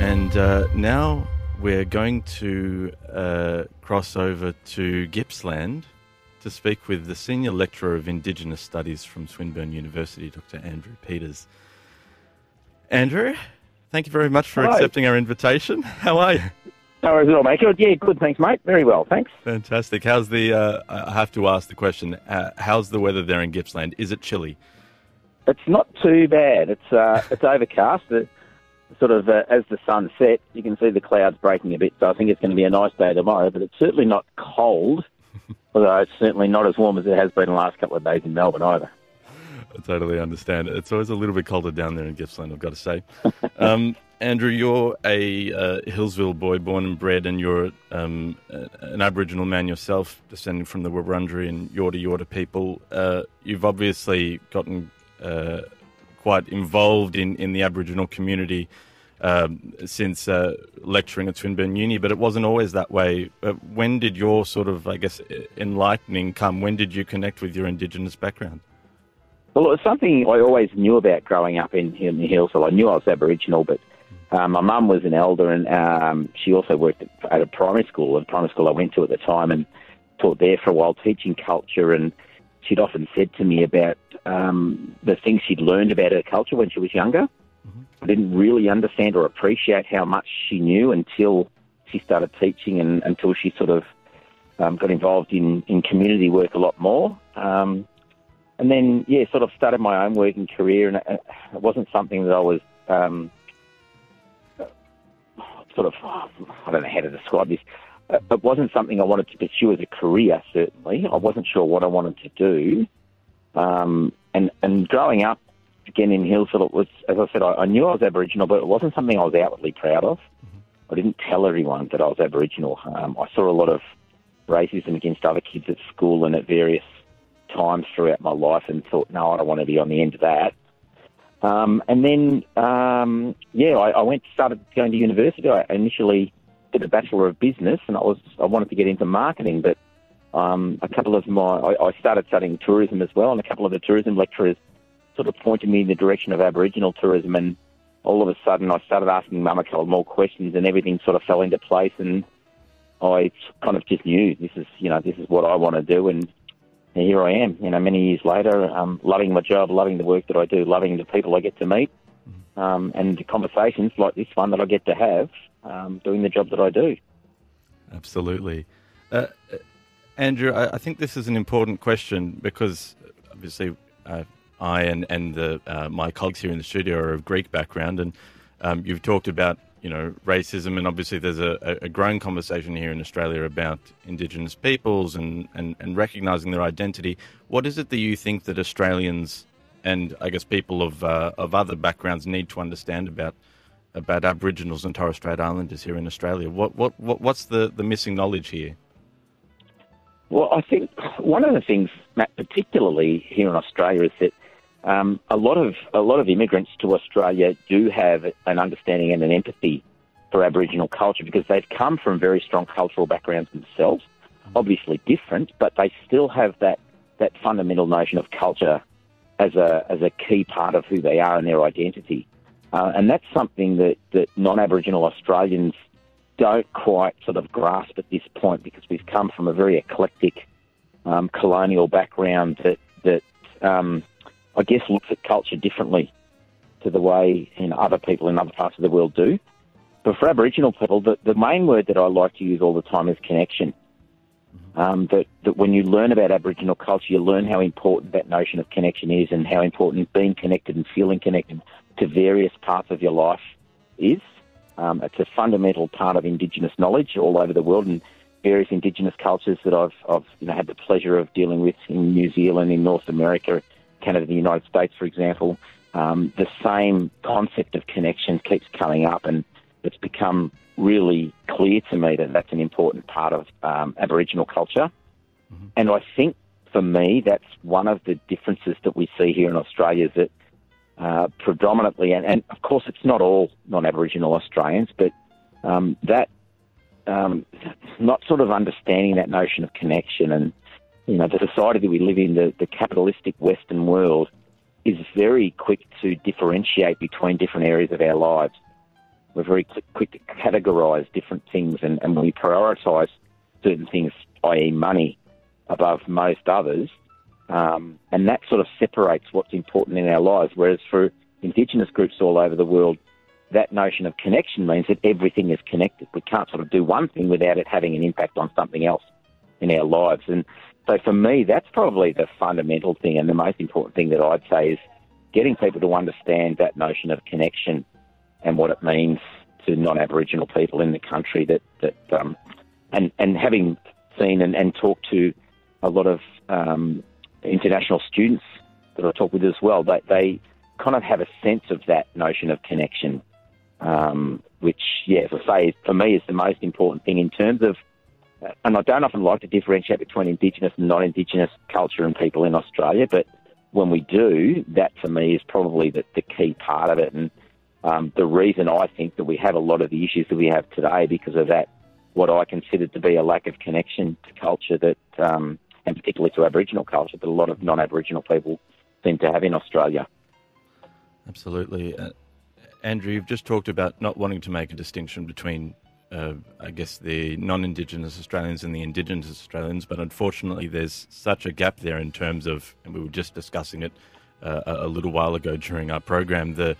And uh, now we're going to uh, cross over to Gippsland to speak with the Senior Lecturer of Indigenous Studies from Swinburne University, Dr. Andrew Peters. Andrew, thank you very much for Hello. accepting our invitation. How are you? No worries at all, mate. Good. Yeah, good. Thanks, mate. Very well. Thanks. Fantastic. How's the? Uh, I have to ask the question. Uh, how's the weather there in Gippsland? Is it chilly? It's not too bad. It's uh, it's overcast. It, sort of uh, as the sun sets, you can see the clouds breaking a bit. So I think it's going to be a nice day tomorrow. But it's certainly not cold. Although it's certainly not as warm as it has been the last couple of days in Melbourne either. I totally understand. It's always a little bit colder down there in Gippsland, I've got to say. Um, Andrew, you're a uh, Healesville boy, born and bred, and you're um, an Aboriginal man yourself, descending from the Wurundjeri and Yorta Yorta people. Uh, you've obviously gotten uh, quite involved in, in the Aboriginal community um, since uh, lecturing at Swinburne Uni, but it wasn't always that way. Uh, when did your sort of, I guess, enlightening come? When did you connect with your Indigenous background? Well, it was something I always knew about growing up in, in the hills. So I knew I was Aboriginal, but um, my mum was an elder, and um, she also worked at, at a primary school, a primary school I went to at the time, and taught there for a while, teaching culture. And she'd often said to me about um, the things she'd learned about her culture when she was younger. I didn't really understand or appreciate how much she knew until she started teaching, and until she sort of um, got involved in, in community work a lot more. Um, and then, yeah, sort of started my own working career, and it, it wasn't something that I was um, sort of, I don't know how to describe this. It wasn't something I wanted to pursue as a career, certainly. I wasn't sure what I wanted to do. Um, and, and growing up, again in Healesville, it was, as I said, I, I knew I was Aboriginal, but it wasn't something I was outwardly proud of. I didn't tell everyone that I was Aboriginal. Um, I saw a lot of racism against other kids at school and at various times throughout my life and thought, no, I don't want to be on the end of that. Um, and then, um, yeah, I, I went started going to university. I initially did a bachelor of business, and I was I wanted to get into marketing, but um, a couple of my I, I started studying tourism as well, and a couple of the tourism lecturers sort of pointed me in the direction of Aboriginal tourism, and all of a sudden I started asking Mum a couple more questions, and everything sort of fell into place, and I kind of just knew this is you know this is what I want to do, and and here I am, you know, many years later, um, loving my job, loving the work that I do, loving the people I get to meet, um, and the conversations like this one that I get to have, um, doing the job that I do. Absolutely. Uh, uh, Andrew, I, I think this is an important question because obviously uh, I and, and the, uh, my colleagues here in the studio are of Greek background, and um, you've talked about you know racism, and obviously there's a, a- growing conversation here in Australia about Indigenous peoples and, and, and recognising their identity. What is it that you think that Australians and I guess people of uh, of other backgrounds need to understand about about Aboriginals and Torres Strait Islanders here in Australia? What what, what what's the, the missing knowledge here? Well, I think one of the things, Matt, particularly here in Australia, is that um, a lot of a lot of immigrants to Australia do have an understanding and an empathy for Aboriginal culture because they've come from very strong cultural backgrounds themselves, obviously different, but they still have that that fundamental notion of culture as a as a key part of who they are and their identity. Uh, and that's something that, that non-Aboriginal Australians don't quite sort of grasp at this point because we've come from a very eclectic um, colonial background that that um, I guess looks at culture differently to the way you know, other people in other parts of the world do. But for Aboriginal people, the, the main word that I like to use all the time is connection. Um, that, that when you learn about Aboriginal culture, you learn how important that notion of connection is and how important being connected and feeling connected to various parts of your life is. Um, it's a fundamental part of Indigenous knowledge all over the world and various Indigenous cultures that I've, I've you know, had the pleasure of dealing with in New Zealand, in North America, Canada, the United States, for example. Um, the same concept of connection keeps coming up, and it's become really clear to me that that's an important part of um, Aboriginal culture. And I think for me, that's one of the differences that we see here in Australia is that uh, predominantly, and, and of course it's not all non-Aboriginal Australians, but um, that um, not sort of understanding that notion of connection and you know the society that we live in, the, the capitalistic Western world, is very quick to differentiate between different areas of our lives. We're very quick to categorise different things, and, and we prioritise certain things, i.e., money, above most others. Um, and that sort of separates what's important in our lives. Whereas for Indigenous groups all over the world, that notion of connection means that everything is connected. We can't sort of do one thing without it having an impact on something else in our lives. And so for me, that's probably the fundamental thing and the most important thing that I'd say is getting people to understand that notion of connection and what it means to non-Aboriginal people in the country. That that um, and and having seen and, and talked to a lot of um, international students that I talk with as well, they they kind of have a sense of that notion of connection, um, which, yeah, as I say, for me is the most important thing in terms of. And I don't often like to differentiate between Indigenous and non-Indigenous culture and people in Australia, but when we do, that for me is probably the, the key part of it. And um, the reason I think that we have a lot of the issues that we have today because of that, what I consider to be a lack of connection to culture that, um, and particularly to Aboriginal culture, that a lot of non-Aboriginal people seem to have in Australia. Absolutely. Uh, Andrew, you've just talked about not wanting to make a distinction between, uh, I guess, the non Indigenous Australians and the Indigenous Australians, but unfortunately, there's such a gap there in terms of, and we were just discussing it uh, a little while ago during our program, the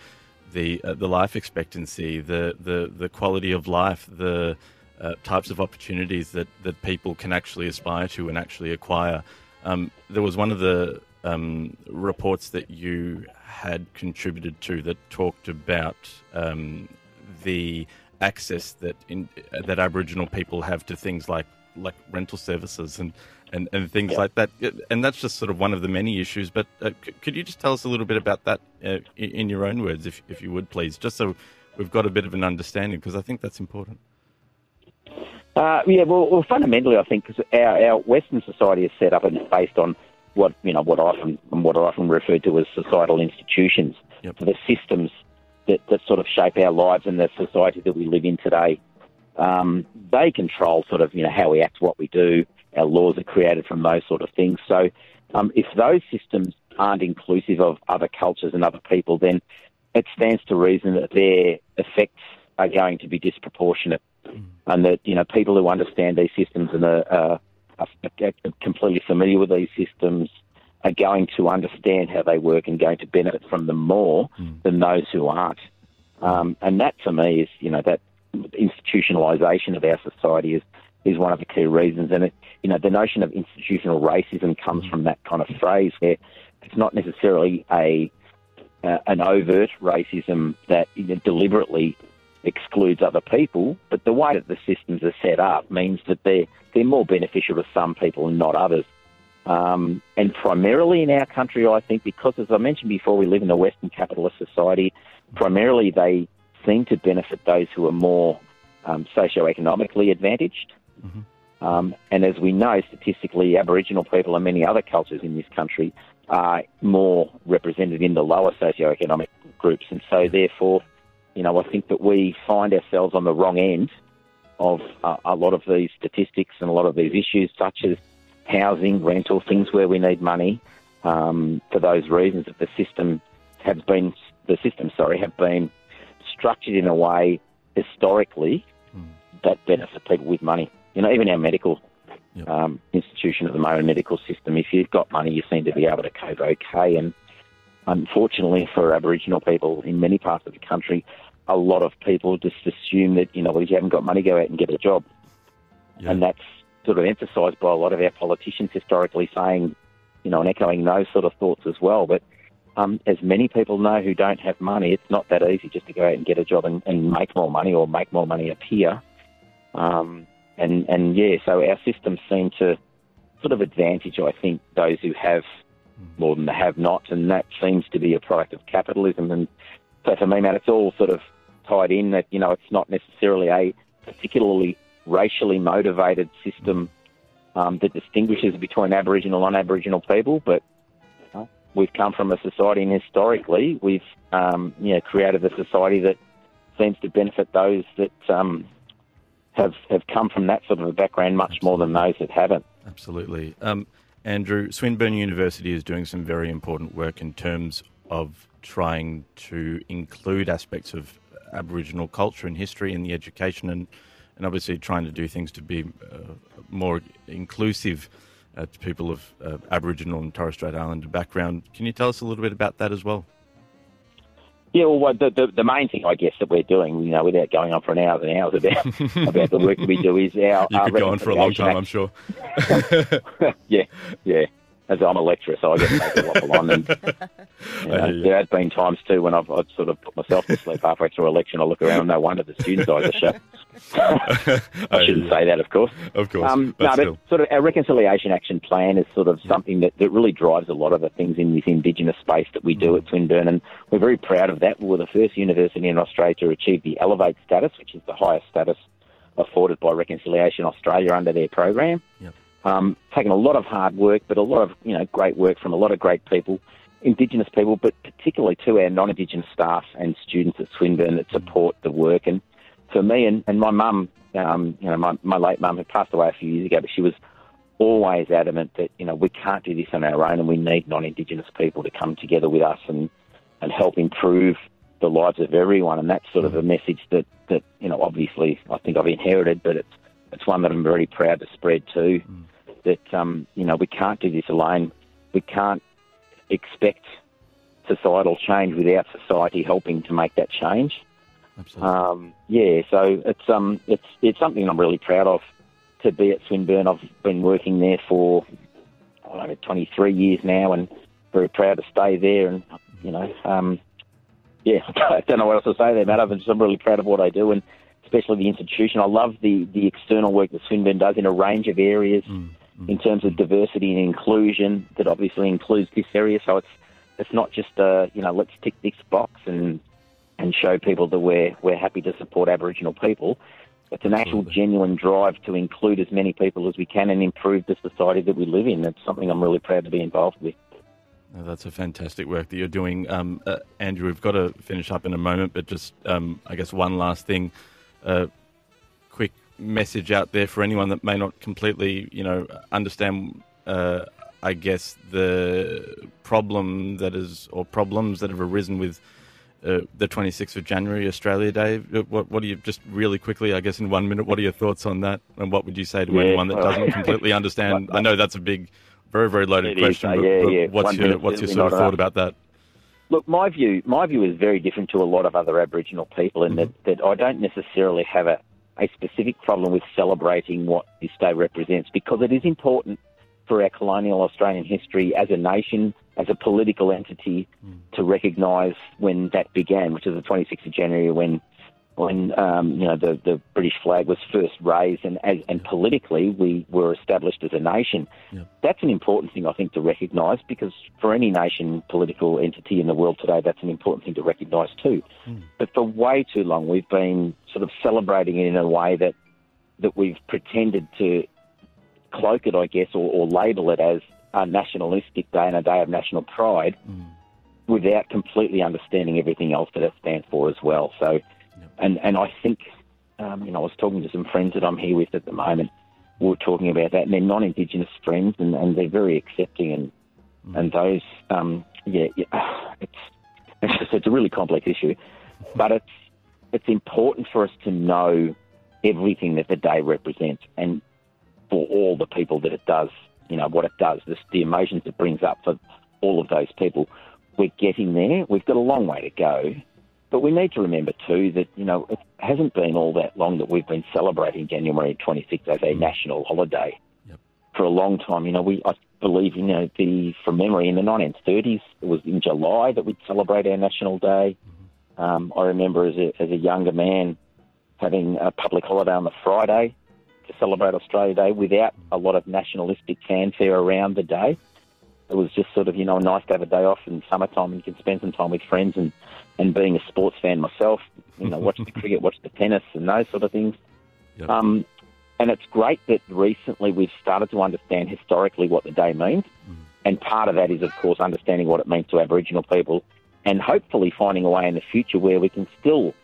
the uh, the life expectancy, the the the quality of life, the uh, types of opportunities that that people can actually aspire to and actually acquire. Um, there was one of the um, reports that you had contributed to that talked about um, the access that in, that Aboriginal people have to things like like rental services and and, and things yeah. like that. And that's just sort of one of the many issues. But uh, c- could you just tell us a little bit about that uh, in your own words, if, if you would, please, just so we've got a bit of an understanding, because I think that's important. Uh, yeah, well, well, fundamentally, I think because our, our Western society is set up and based on what you know what I often what I often refer to as societal institutions, yep. the systems that, that sort of shape our lives and the society that we live in today. Um, they control sort of you know how we act, what we do, our laws are created from those sort of things. So um, if those systems aren't inclusive of other cultures and other people, then it stands to reason that their effects are going to be disproportionate, mm. and that you know people who understand these systems and are, are, are completely familiar with these systems are going to understand how they work and going to benefit from them more mm. than those who aren't. Um, and that, for me, is you know that institutionalisation of our society is is one of the key reasons. And it, you know, the notion of institutional racism comes from that kind of phrase where it's not necessarily a uh, an overt racism that you know, deliberately excludes other people, but the way that the systems are set up means that they're they're more beneficial to some people and not others. Um, and primarily in our country, I think, because as I mentioned before, we live in a Western capitalist society. Primarily, they seem to benefit those who are more um, socioeconomically advantaged. Mm-hmm. Um, and as we know, statistically, Aboriginal people and many other cultures in this country are more represented in the lower socioeconomic groups. And so, therefore, you know, I think that we find ourselves on the wrong end of uh, a lot of these statistics and a lot of these issues, such as housing, rental, things where we need money. Um, for those reasons, that the system has been the system, sorry, have been structured in a way historically mm. that benefits people with money you know, even our medical yep. um, institution at the moment, medical system, if you've got money, you seem to be able to cope okay. And unfortunately for Aboriginal people in many parts of the country, a lot of people just assume that, you know, well, if you haven't got money, go out and get a job. Yep. And that's sort of emphasised by a lot of our politicians historically saying, you know, and echoing those sort of thoughts as well. But um, as many people know who don't have money, it's not that easy just to go out and get a job and, and make more money or make more money appear. Um, and and yeah, so our systems seem to sort of advantage, I think, those who have more than the have-nots, and that seems to be a product of capitalism. And so for me, man, it's all sort of tied in that you know it's not necessarily a particularly racially motivated system um, that distinguishes between Aboriginal and non-Aboriginal people, but you know, we've come from a society, and historically, we've um, you know created a society that seems to benefit those that um, have, have come from that sort of a background much more than those that haven't. Absolutely. Um, Andrew, Swinburne University is doing some very important work in terms of trying to include aspects of Aboriginal culture and history in the education and, and obviously trying to do things to be uh, more inclusive uh, to people of uh, Aboriginal and Torres Strait Islander background. Can you tell us a little bit about that as well? Yeah, well, the, the, the main thing I guess that we're doing, you know, without going on for an hours and hours about about the work that we do is our. You could go on for a long time, I'm sure. yeah, yeah. As I'm a lecturer, so I get paid to waffle on. And you know, there have been times too when I've, I've, sort of put myself to sleep halfway through a lecture and I look around and no wonder the students eyes are shut. I shouldn't say that, of course. Of course. Um, but no, but sort of our reconciliation action plan is sort of something that, that really drives a lot of the things in this Indigenous space that we do mm. at Swinburne, and we're very proud of that. We were the first university in Australia to achieve the Elevate status, which is the highest status afforded by Reconciliation Australia under their program. Yep. Um, taken a lot of hard work, but a lot of you know great work from a lot of great people, Indigenous people, but particularly to our non-Indigenous staff and students at Swinburne that support the work. And for me and, and my mum, um, you know, my, my late mum who passed away a few years ago, but she was always adamant that you know we can't do this on our own, and we need non-Indigenous people to come together with us and and help improve the lives of everyone. And that's sort of a message that that you know obviously I think I've inherited, but it's it's one that I'm very proud to spread too. Mm that um, you know we can't do this alone. We can't expect societal change without society helping to make that change. Um, yeah, so it's um it's it's something I'm really proud of to be at Swinburne. I've been working there for I don't know 23 years now, and very proud to stay there. And you know, um, yeah, I don't know what else to say there, Matt. I'm just I'm really proud of what I do, and especially the institution. I love the the external work that Swinburne does in a range of areas. Mm. In terms of diversity and inclusion that obviously includes this area. So it's it's not just a you know let's tick this box and and show people that we're we're happy to support Aboriginal people. It's an actual genuine drive to include as many people as we can and improve the society that we live in. That's something I'm really proud to be involved with. that's a fantastic work that you're doing, um, uh, Andrew. We've got to finish up in a moment, but just um, I guess one last thing. Uh, message out there for anyone that may not completely, you know, understand. Uh, I guess the problem that is, or problems that have arisen with uh, the 26th of January, Australia Day. What, what are you just really quickly? I guess in one minute, what are your thoughts on that? And what would you say to yeah, anyone that doesn't completely understand? I know that's a big, very very loaded question. Is, uh, yeah, but yeah. What's your what's your sort of thought about that? Look, my view my view is very different to a lot of other Aboriginal people in mm-hmm. that, that I don't necessarily have a a specific problem with celebrating what this day represents because it is important for our colonial Australian history as a nation, as a political entity, mm. to recognise when that began, which is the 26th of January, when when um, you know the, the British flag was first raised, and as, and politically we were established as a nation. That's an important thing I think to recognise because for any nation, political entity in the world today, that's an important thing to recognise too. Mm. But for way too long, we've been sort of celebrating it in a way that that we've pretended to cloak it, I guess, or, or label it as a nationalistic day and a day of national pride. Mm. Without completely understanding everything else that it stands for as well. So, and and I think, um, you know, I was talking to some friends that I'm here with at the moment. We were talking about that, and they're non-Indigenous friends, and, and they're very accepting, and mm. and those, um, yeah, yeah, it's it's, just, it's a really complex issue, but it's it's important for us to know everything that the day represents, and for all the people that it does, you know, what it does, this, the emotions it brings up for all of those people. We're getting there. We've got a long way to go, but we need to remember too that you know it hasn't been all that long that we've been celebrating January 26th as a mm. national holiday. Yep. For a long time, you know, we I believe you know the from memory in the 1930s it was in July that we'd celebrate our national day. Mm-hmm. Um, I remember as a as a younger man having a public holiday on the Friday to celebrate Australia Day without a lot of nationalistic fanfare around the day. It was just sort of you know nice to have a day off in summertime and you can spend some time with friends and and being a sports fan myself, you know, watch the cricket, watch the tennis, and those sort of things. Yep. Um, and it's great that recently we've started to understand historically what the day means. Mm. And part of that is, of course, understanding what it means to Aboriginal people and hopefully finding a way in the future where we can still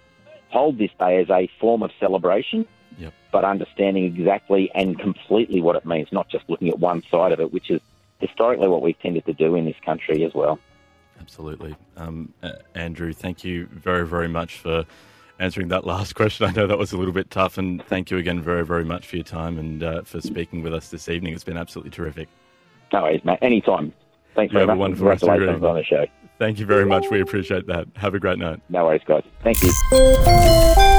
hold this day as a form of celebration, yep. but understanding exactly and completely what it means, not just looking at one side of it, which is historically what we've tended to do in this country as well. Absolutely. Um, uh, Andrew, thank you very, very much for answering that last question. I know that was a little bit tough, and thank you again very, very much for your time and uh, for speaking with us this evening. It's been absolutely terrific. No worries, Matt. Anytime. Thanks You very have a wonderful rest of your Congratulations on the show. Thank you very much. We appreciate that. Have a great night. No worries, guys. Thank you.